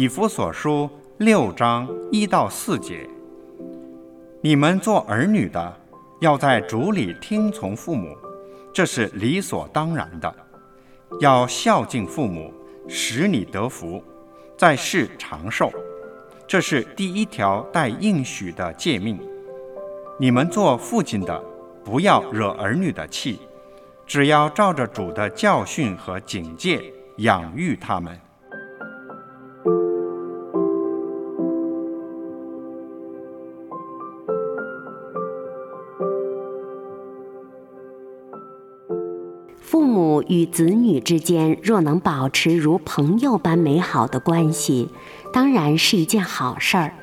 以弗所书六章一到四节，你们做儿女的，要在主里听从父母，这是理所当然的；要孝敬父母，使你得福，在世长寿，这是第一条带应许的诫命。你们做父亲的，不要惹儿女的气，只要照着主的教训和警戒养育他们。父母与子女之间若能保持如朋友般美好的关系，当然是一件好事儿。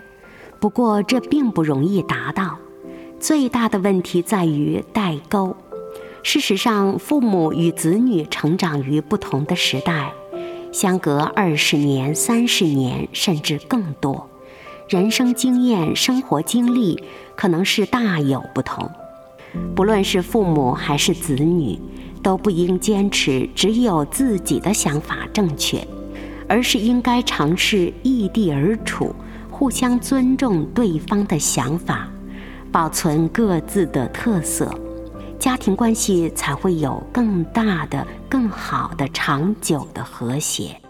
不过这并不容易达到，最大的问题在于代沟。事实上，父母与子女成长于不同的时代，相隔二十年、三十年，甚至更多，人生经验、生活经历可能是大有不同。不论是父母还是子女。都不应坚持只有自己的想法正确，而是应该尝试异地而处，互相尊重对方的想法，保存各自的特色，家庭关系才会有更大的、更好的、长久的和谐。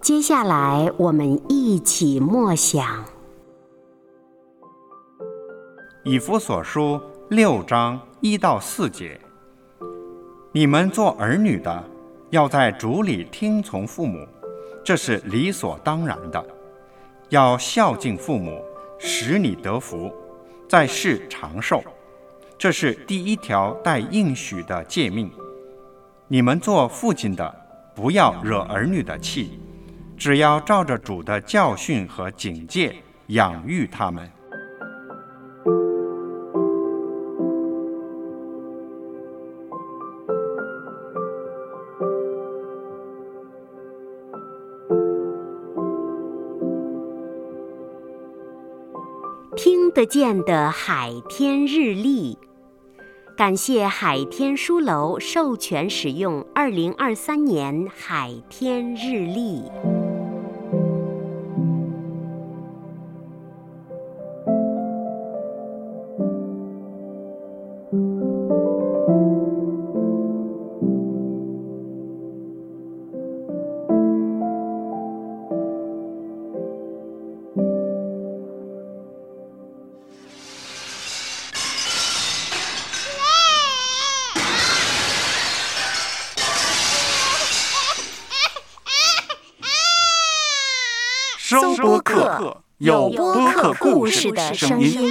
接下来，我们一起默想《以弗所书》六章一到四节。你们做儿女的，要在主里听从父母，这是理所当然的；要孝敬父母，使你得福，在世长寿，这是第一条带应许的诫命。你们做父亲的，不要惹儿女的气。只要照着主的教训和警戒养育他们。听得见的海天日历，感谢海天书楼授权使用二零二三年海天日历。收播客，有播客故事的声音。